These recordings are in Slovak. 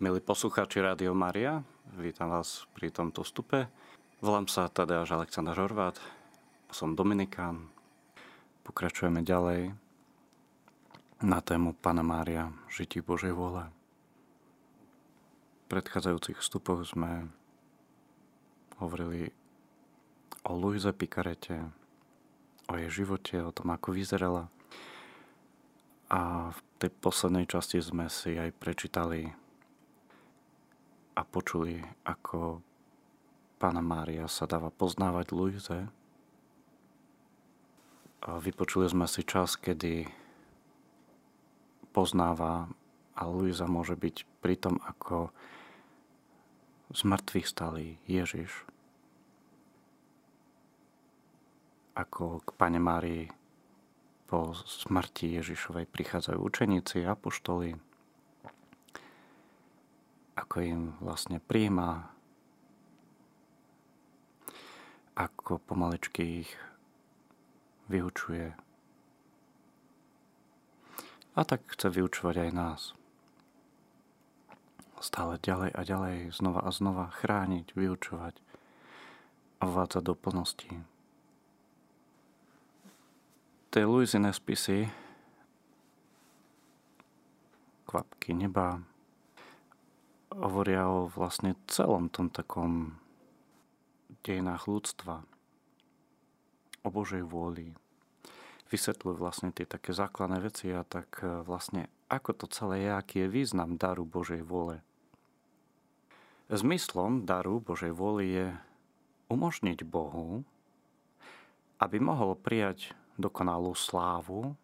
Milí poslucháči Rádio Maria, vítam vás pri tomto vstupe. Volám sa Tadeáš Aleksandr Žorvát, som Dominikán. Pokračujeme ďalej na tému Pana Mária, žití Božej vôle. V predchádzajúcich vstupoch sme hovorili o Luize Pikarete, o jej živote, o tom, ako vyzerala. A v tej poslednej časti sme si aj prečítali a počuli, ako pána Mária sa dáva poznávať Luize. Vypočuli sme si čas, kedy poznáva a Luisa môže byť pri tom, ako z mŕtvych stalý Ježiš. Ako k Pane Márii po smrti Ježišovej prichádzajú učeníci, apoštoli, ako im vlastne príjma, ako pomalečky ich vyučuje. A tak chce vyučovať aj nás. Stále ďalej a ďalej, znova a znova chrániť, vyučovať a vvádzať do plnosti. Tie Luizine spisy kvapky neba, hovoria o vlastne celom tom takom dejinách ľudstva, o Božej vôli. Vysvetľujú vlastne tie také základné veci a tak e, vlastne ako to celé je, aký je význam daru Božej vôle. Zmyslom daru Božej vôly je umožniť Bohu, aby mohol prijať dokonalú slávu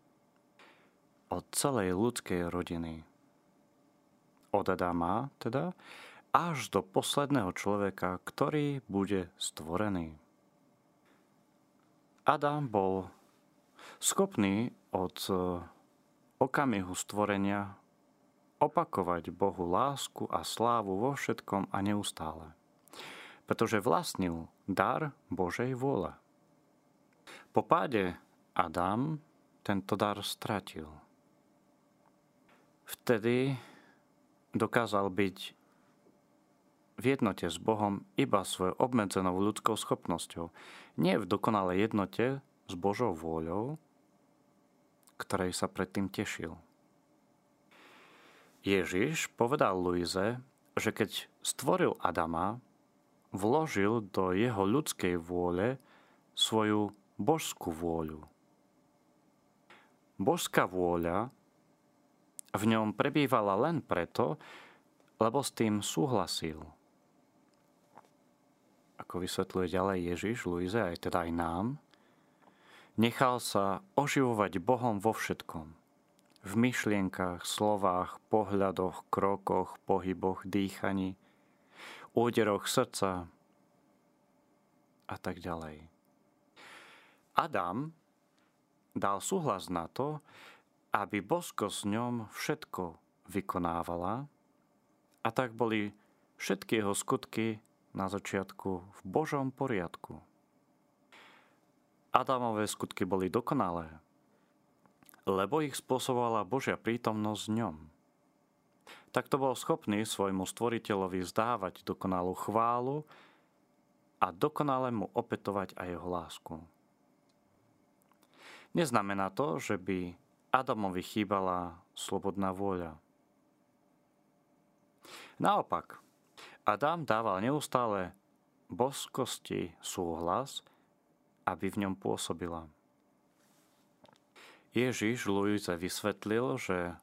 od celej ľudskej rodiny od Adama teda, až do posledného človeka, ktorý bude stvorený. Adam bol schopný od e, okamihu stvorenia opakovať Bohu lásku a slávu vo všetkom a neustále. Pretože vlastnil dar Božej vôle. Po páde Adam tento dar stratil. Vtedy dokázal byť v jednote s Bohom iba svojou obmedzenou ľudskou schopnosťou. Nie v dokonalej jednote s Božou vôľou, ktorej sa predtým tešil. Ježiš povedal Luize, že keď stvoril Adama, vložil do jeho ľudskej vôle svoju božskú vôľu. Božská vôľa v ňom prebývala len preto, lebo s tým súhlasil. Ako vysvetľuje ďalej Ježiš, Luize, aj teda aj nám, nechal sa oživovať Bohom vo všetkom. V myšlienkach, slovách, pohľadoch, krokoch, pohyboch, dýchaní, úderoch srdca a tak ďalej. Adam dal súhlas na to, aby bosko s ňom všetko vykonávala a tak boli všetky jeho skutky na začiatku v Božom poriadku. Adamové skutky boli dokonalé, lebo ich spôsobovala Božia prítomnosť v ňom. Takto bol schopný svojmu stvoriteľovi vzdávať dokonalú chválu a dokonale mu opetovať aj jeho lásku. Neznamená to, že by Adamovi chýbala slobodná vôľa. Naopak, Adam dával neustále boskosti súhlas, aby v ňom pôsobila. Ježiš Luise vysvetlil, že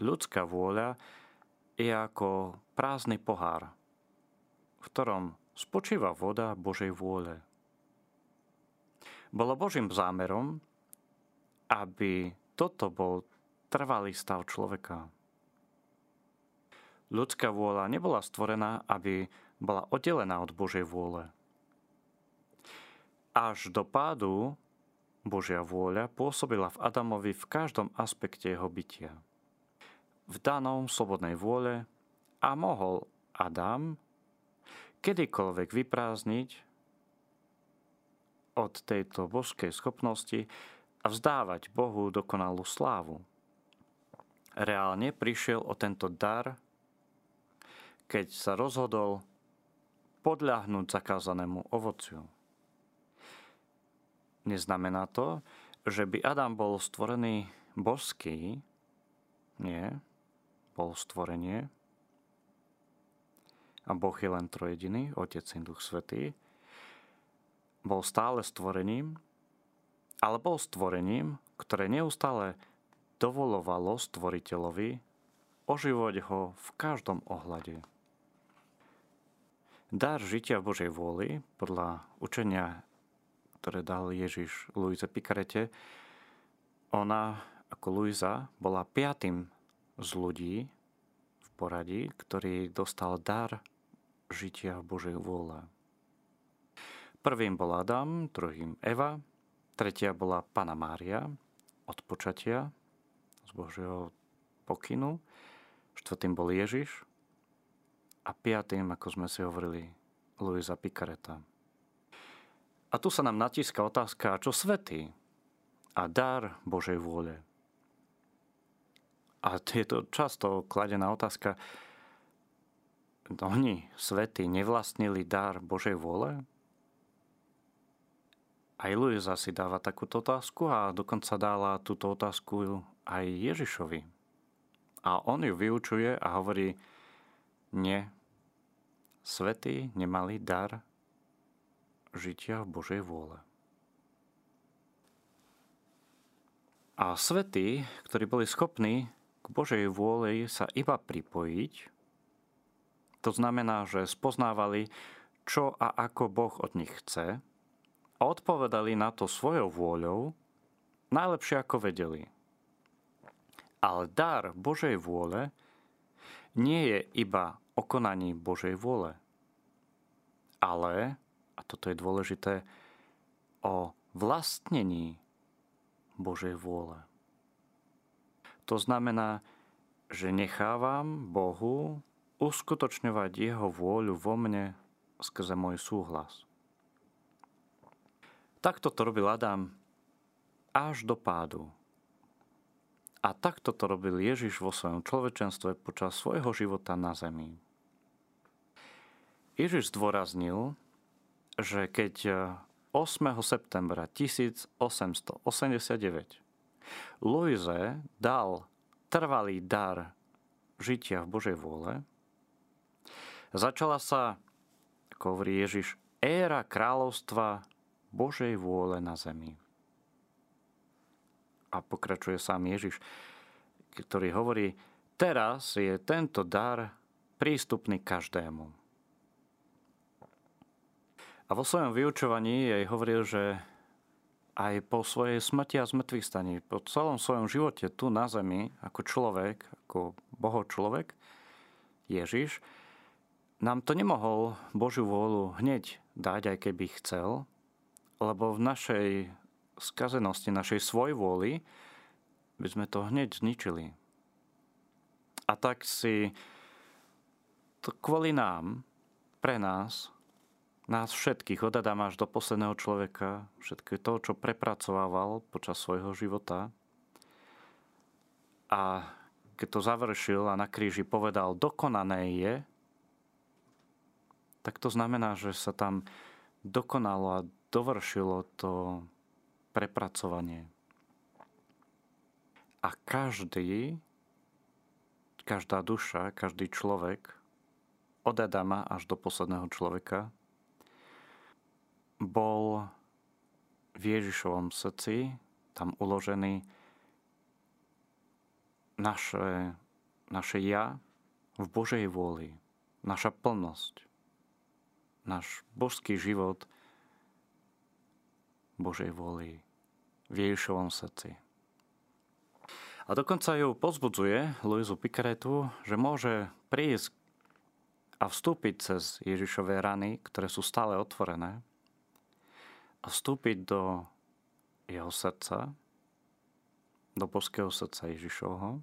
ľudská vôľa je ako prázdny pohár, v ktorom spočíva voda Božej vôle. Bolo Božím zámerom, aby toto bol trvalý stav človeka. Ľudská vôľa nebola stvorená, aby bola oddelená od Božej vôle. Až do pádu Božia vôľa pôsobila v Adamovi v každom aspekte jeho bytia. V danom slobodnej vôle a mohol Adam kedykoľvek vyprázdniť od tejto božskej schopnosti a vzdávať Bohu dokonalú slávu. Reálne prišiel o tento dar keď sa rozhodol podľahnúť zakázanému ovociu. Neznamená to, že by Adam bol stvorený božský. Nie, bol stvorenie. A Boh je len trojediný, Otec, Syn, Duch Svetý. Bol stále stvorením, ale bol stvorením, ktoré neustále dovolovalo stvoriteľovi oživovať ho v každom ohľade. Dar žitia v Božej vôli, podľa učenia, ktoré dal Ježiš Luise Pikarete, ona ako Luisa bola piatým z ľudí v poradí, ktorý dostal dar žitia v Božej vôle. Prvým bol Adam, druhým Eva, tretia bola Pana Mária od počatia z Božieho pokynu, štvrtým bol Ježiš, a piatým, ako sme si hovorili, Luisa Picareta. A tu sa nám natíska otázka, čo svetý a dar Božej vôle. A je to často kladená otázka, oni, svetí, nevlastnili dar Božej vôle? Aj Luisa si dáva takúto otázku a dokonca dala túto otázku aj Ježišovi. A on ju vyučuje a hovorí, nie. Svetí nemali dar žitia v Božej vôle. A svetí, ktorí boli schopní k Božej vôli sa iba pripojiť, to znamená, že spoznávali, čo a ako Boh od nich chce a odpovedali na to svojou vôľou najlepšie ako vedeli. Ale dar Božej vôle nie je iba o konaní Božej vôle, ale, a toto je dôležité, o vlastnení Božej vôle. To znamená, že nechávam Bohu uskutočňovať Jeho vôľu vo mne skrze môj súhlas. Takto to robil Adam až do pádu. A takto to robil Ježiš vo svojom človečenstve počas svojho života na zemi. Ježiš zdôraznil, že keď 8. septembra 1889 Louise dal trvalý dar žitia v Božej vôle, začala sa, ako hovorí Ježiš, éra kráľovstva Božej vôle na zemi a pokračuje sám Ježiš, ktorý hovorí, teraz je tento dar prístupný každému. A vo svojom vyučovaní jej hovoril, že aj po svojej smrti a zmrtvých staní, po celom svojom živote tu na zemi, ako človek, ako boho človek, Ježiš, nám to nemohol Božiu vôľu hneď dať, aj keby chcel, lebo v našej skazenosti našej svojvôly, by sme to hneď zničili. A tak si to kvôli nám, pre nás, nás všetkých, od Adama až do posledného človeka, všetko to, čo prepracovával počas svojho života. A keď to završil a na kríži povedal, dokonané je, tak to znamená, že sa tam dokonalo a dovršilo to prepracovanie. A každý, každá duša, každý človek, od Adama až do posledného človeka, bol v Ježišovom srdci tam uložený naše, naše ja v Božej vôli, naša plnosť, náš božský život Božej vôli v Ježišovom srdci. A dokonca ju pozbudzuje Luizu Picaretu, že môže prísť a vstúpiť cez Ježišové rany, ktoré sú stále otvorené, a vstúpiť do jeho srdca, do božského srdca Ježišovho,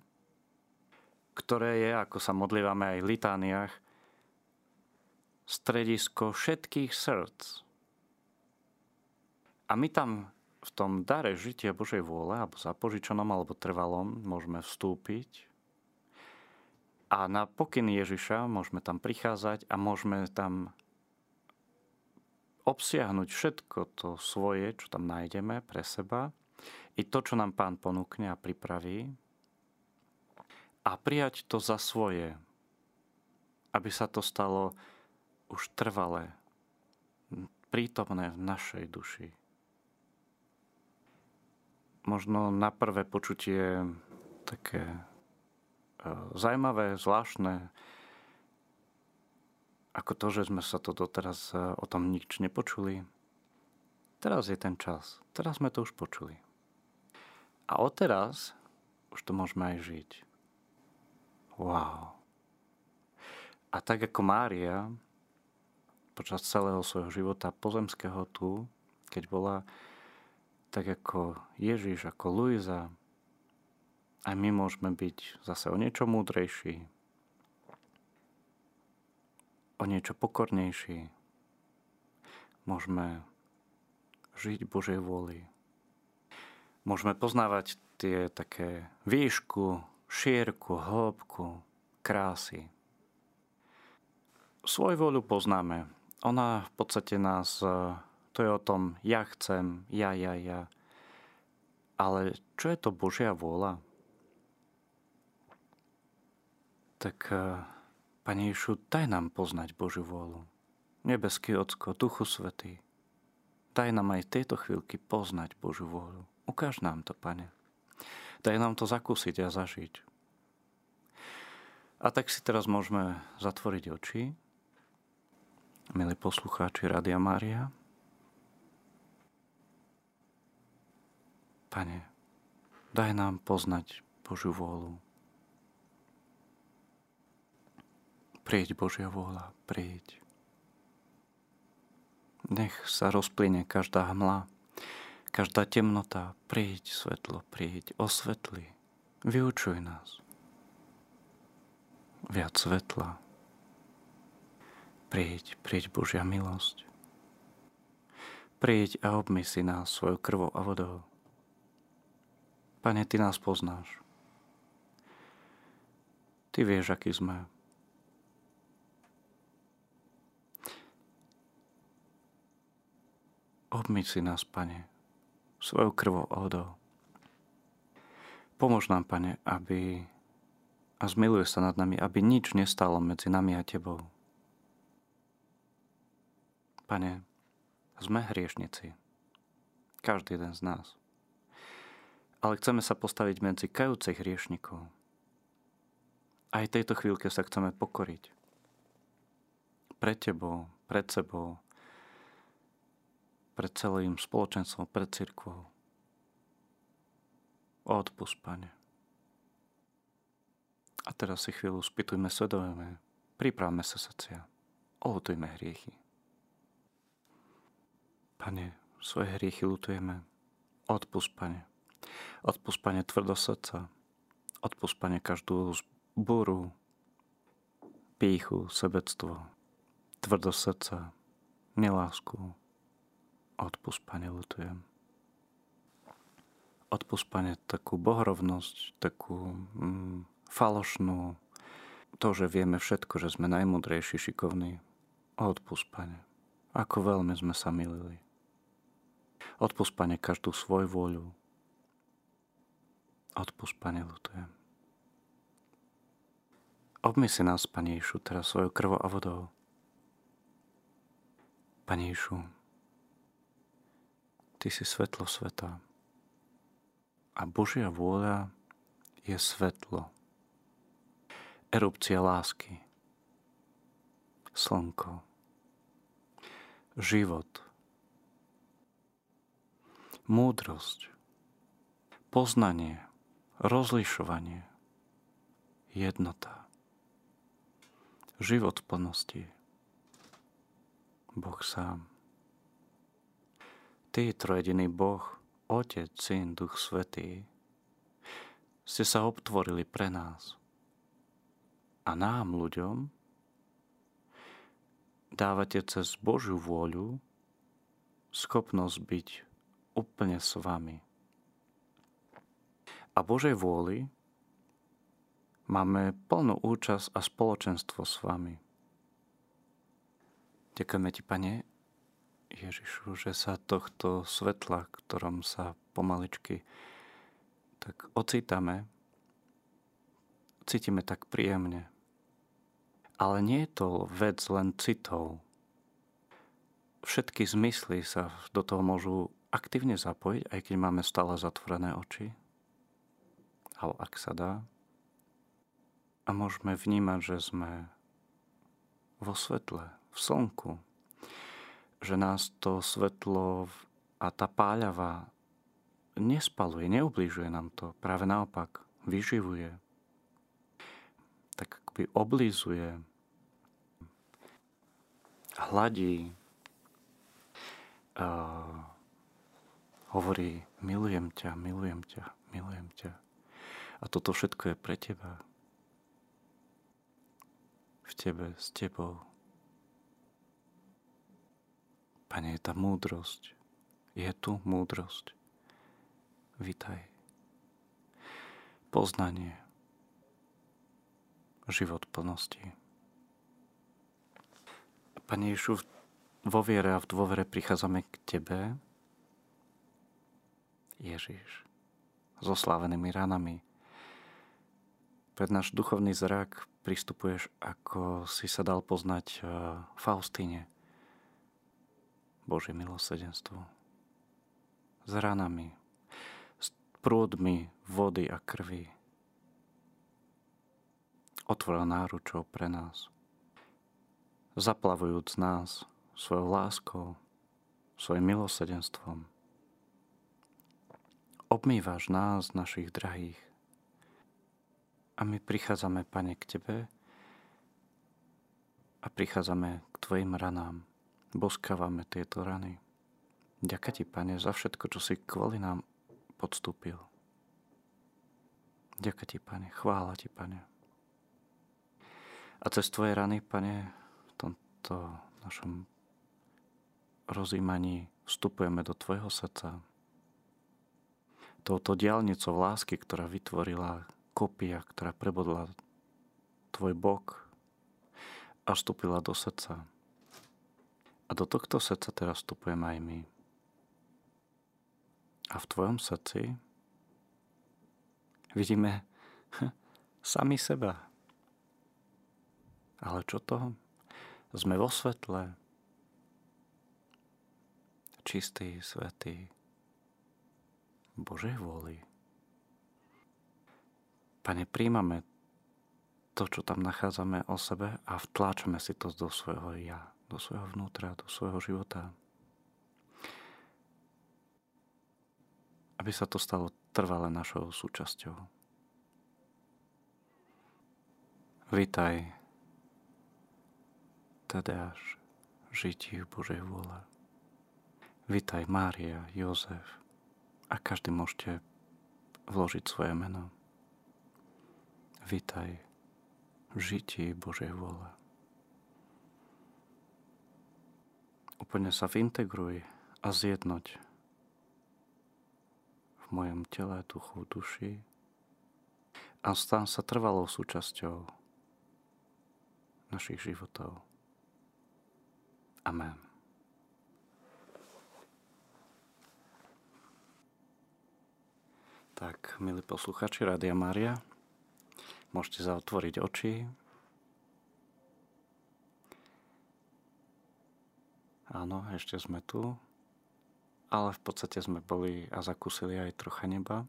ktoré je, ako sa modlívame aj v litániách, stredisko všetkých srdc, a my tam v tom dare žitia Božej vôle, alebo zapožičanom, alebo trvalom, môžeme vstúpiť A na pokyn Ježiša môžeme tam prichádzať a môžeme tam obsiahnuť všetko to svoje, čo tam nájdeme pre seba, i to, čo nám pán ponúkne a pripraví, a prijať to za svoje, aby sa to stalo už trvalé, prítomné v našej duši. Možno na prvé počutie také e, zaujímavé, zvláštne, ako to, že sme sa to doteraz e, o tom nič nepočuli. Teraz je ten čas. Teraz sme to už počuli. A odteraz už to môžeme aj žiť. Wow. A tak ako Mária počas celého svojho života pozemského tu, keď bola tak ako Ježiš, ako Luisa, aj my môžeme byť zase o niečo múdrejší, o niečo pokornejší. Môžeme žiť Božej vôli. Môžeme poznávať tie také výšku, šírku, hĺbku, krásy Svoju voľu poznáme. Ona v podstate nás, to je o tom, ja chcem, ja, ja, ja. Ale čo je to Božia vôľa? Tak, e, Pane Ješu, daj nám poznať Božiu vôľu. Nebeský Ocko, Duchu Svetý, daj nám aj tejto chvíľky poznať Božiu vôľu. Ukáž nám to, Pane. Daj nám to zakúsiť a zažiť. A tak si teraz môžeme zatvoriť oči milí poslucháči Radia Mária. Pane, daj nám poznať Božiu vôľu. Prieď Božia vôľa, prieď. Nech sa rozplyne každá hmla, každá temnota, prieď svetlo, prieď, osvetli, vyučuj nás. Viac svetla, Prieď, prieď Božia milosť. Prieď a obmy si nás svojou krvou a vodou. Pane, Ty nás poznáš. Ty vieš, aký sme. Obmy si nás, Pane, svojou krvou a vodou. Pomôž nám, Pane, aby a zmiluje sa nad nami, aby nič nestalo medzi nami a Tebou. Pane, sme hriešnici. Každý jeden z nás. Ale chceme sa postaviť medzi kajúcich hriešnikov. Aj tejto chvíľke sa chceme pokoriť. Pred Tebou, pred sebou, pred celým spoločenstvom, pred cirkvou. Odpust, Pane. A teraz si chvíľu spýtujme svedomie, pripravme sa srdcia, ohotujme hriechy. Pane, svoje hriechy lutujeme. Odpust, Pane. Odpust, Pane, tvrdo srdca. Odpust, Pane, každú búru, píchu, sebectvo, tvrdo srdca, nelásku. Odpust, Pane, lutujem. Odpust, Pane, takú bohrovnosť, takú mm, falošnú, to, že vieme všetko, že sme najmudrejší, šikovní. Odpust, Pane, ako veľmi sme sa milili. Odpust, Pane, každú svoju voľu. Odpust, Pane, ľutujem. Obmy si nás, Pane Ješu, teraz svojou krvou a vodou. Pane Ješu, Ty si svetlo sveta a Božia vôľa je svetlo. Erupcia lásky, slnko, život – múdrosť, poznanie, rozlišovanie, jednota, život v plnosti, Boh sám. Ty, trojediný Boh, Otec, Syn, Duch Svetý, ste sa obtvorili pre nás. A nám, ľuďom, dávate cez Božiu vôľu schopnosť byť úplne s vami. A Božej vôli máme plnú účasť a spoločenstvo s vami. Ďakujeme ti, Pane Ježišu, že sa tohto svetla, ktorom sa pomaličky tak ocítame, cítime tak príjemne. Ale nie je to vec len citov. Všetky zmysly sa do toho môžu aktívne zapojiť, aj keď máme stále zatvorené oči. Ale ak sa dá. A môžeme vnímať, že sme vo svetle, v slnku. Že nás to svetlo a tá páľava nespaluje, neublížuje nám to. Práve naopak, vyživuje. Tak akoby oblízuje, hladí, uh, hovorí, milujem ťa, milujem ťa, milujem ťa. A toto všetko je pre teba. V tebe, s tebou. Pane, je tá múdrosť. Je tu múdrosť. Vítaj. Poznanie. Život plnosti. Pane Ježišu, vo viere a v dôvere prichádzame k Tebe, Ježiš, so slávenými ranami. Pred náš duchovný zrak pristupuješ, ako si sa dal poznať uh, Faustine. Božie milosedenstvo. S ranami, s prúdmi vody a krvi. Otvoril náručov pre nás. Zaplavujúc nás svojou láskou, svojim milosedenstvom obmývaš nás, našich drahých. A my prichádzame, Pane, k Tebe a prichádzame k Tvojim ranám. Boskávame tieto rany. Ďaká Ti, Pane, za všetko, čo si kvôli nám podstúpil. Ďaká Ti, Pane, chvála Ti, Pane. A cez Tvoje rany, Pane, v tomto našom rozímaní vstupujeme do Tvojho srdca, touto diálnicou lásky, ktorá vytvorila kopia, ktorá prebodla tvoj bok a vstúpila do srdca. A do tohto srdca teraz vstupujeme aj my. A v tvojom srdci vidíme sami seba. Ale čo to? Sme vo svetle. Čistý, svetý, Božej vôli. Pane, príjmame to, čo tam nachádzame o sebe a vtláčame si to do svojho ja, do svojho vnútra, do svojho života. Aby sa to stalo trvalé našou súčasťou. Vítaj, Tadeáš, žití v Božej vôle. Vítaj Mária, Jozef, a každý môžete vložiť svoje meno. Vítaj v žití Božej vôle. Úplne sa vintegruj a zjednoť v mojom tele, duchu, duši a stan sa trvalou súčasťou našich životov. Amen. Tak, milí posluchači Rádia Mária, môžete zaotvoriť oči. Áno, ešte sme tu, ale v podstate sme boli a zakúsili aj trocha neba.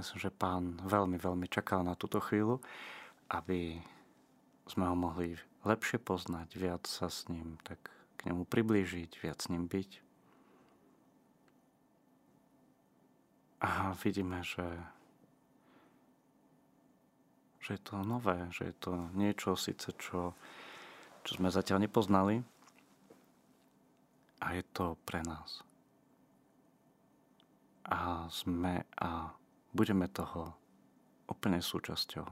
Myslím, že pán veľmi, veľmi čakal na túto chvíľu, aby sme ho mohli lepšie poznať, viac sa s ním tak k nemu priblížiť, viac s ním byť. A vidíme, že, že je to nové, že je to niečo síce, čo, čo sme zatiaľ nepoznali a je to pre nás. A sme a budeme toho úplne súčasťou.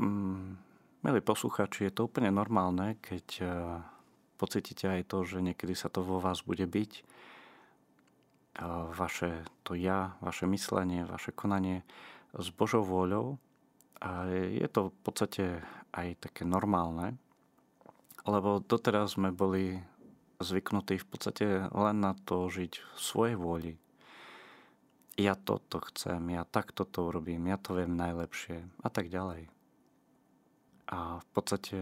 Mm, milí poslucháči, je to úplne normálne, keď uh, pocítite aj to, že niekedy sa to vo vás bude byť vaše to ja, vaše myslenie, vaše konanie s Božou vôľou. A je to v podstate aj také normálne, lebo doteraz sme boli zvyknutí v podstate len na to žiť v svojej vôli. Ja toto chcem, ja takto to urobím, ja to viem najlepšie a tak ďalej. A v podstate,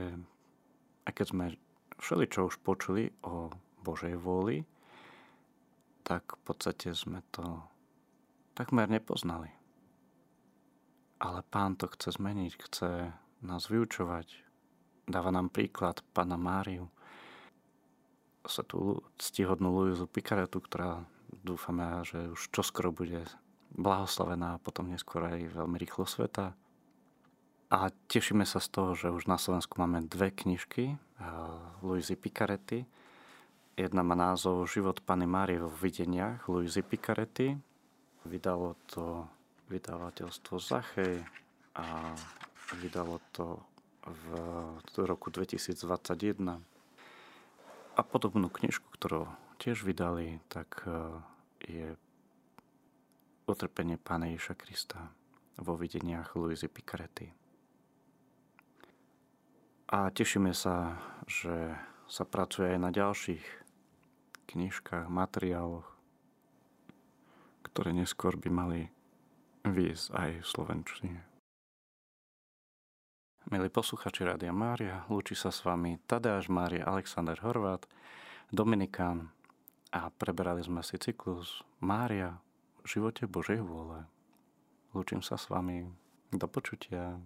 aj keď sme všeličo už počuli o Božej vôli, tak v podstate sme to takmer nepoznali. Ale pán to chce zmeniť, chce nás vyučovať. Dáva nám príklad pána Máriu, sa tú ctihodnú Luizu Pikaretu, ktorá dúfame, že už čoskoro bude blahoslavená a potom neskôr aj veľmi rýchlo sveta. A tešíme sa z toho, že už na Slovensku máme dve knižky Luizy Picarety. Jedna má názov Život Pany Márie vo videniach Luizy Picarety. Vydalo to vydavateľstvo Zachej a vydalo to v roku 2021. A podobnú knižku, ktorú tiež vydali, tak e, je Utrpenie Pána Ježa Krista vo videniach Luizy Picaretti. A tešíme sa, že sa pracuje aj na ďalších knižkách, materiáloch, ktoré neskôr by mali výjsť aj v Slovenčine. Milí posluchači Rádia Mária, lúči sa s vami Tadeáš Mária Alexander Horvát, Dominikán a preberali sme si cyklus Mária v živote Božej vôle. Lúčim sa s vami. Do počutia.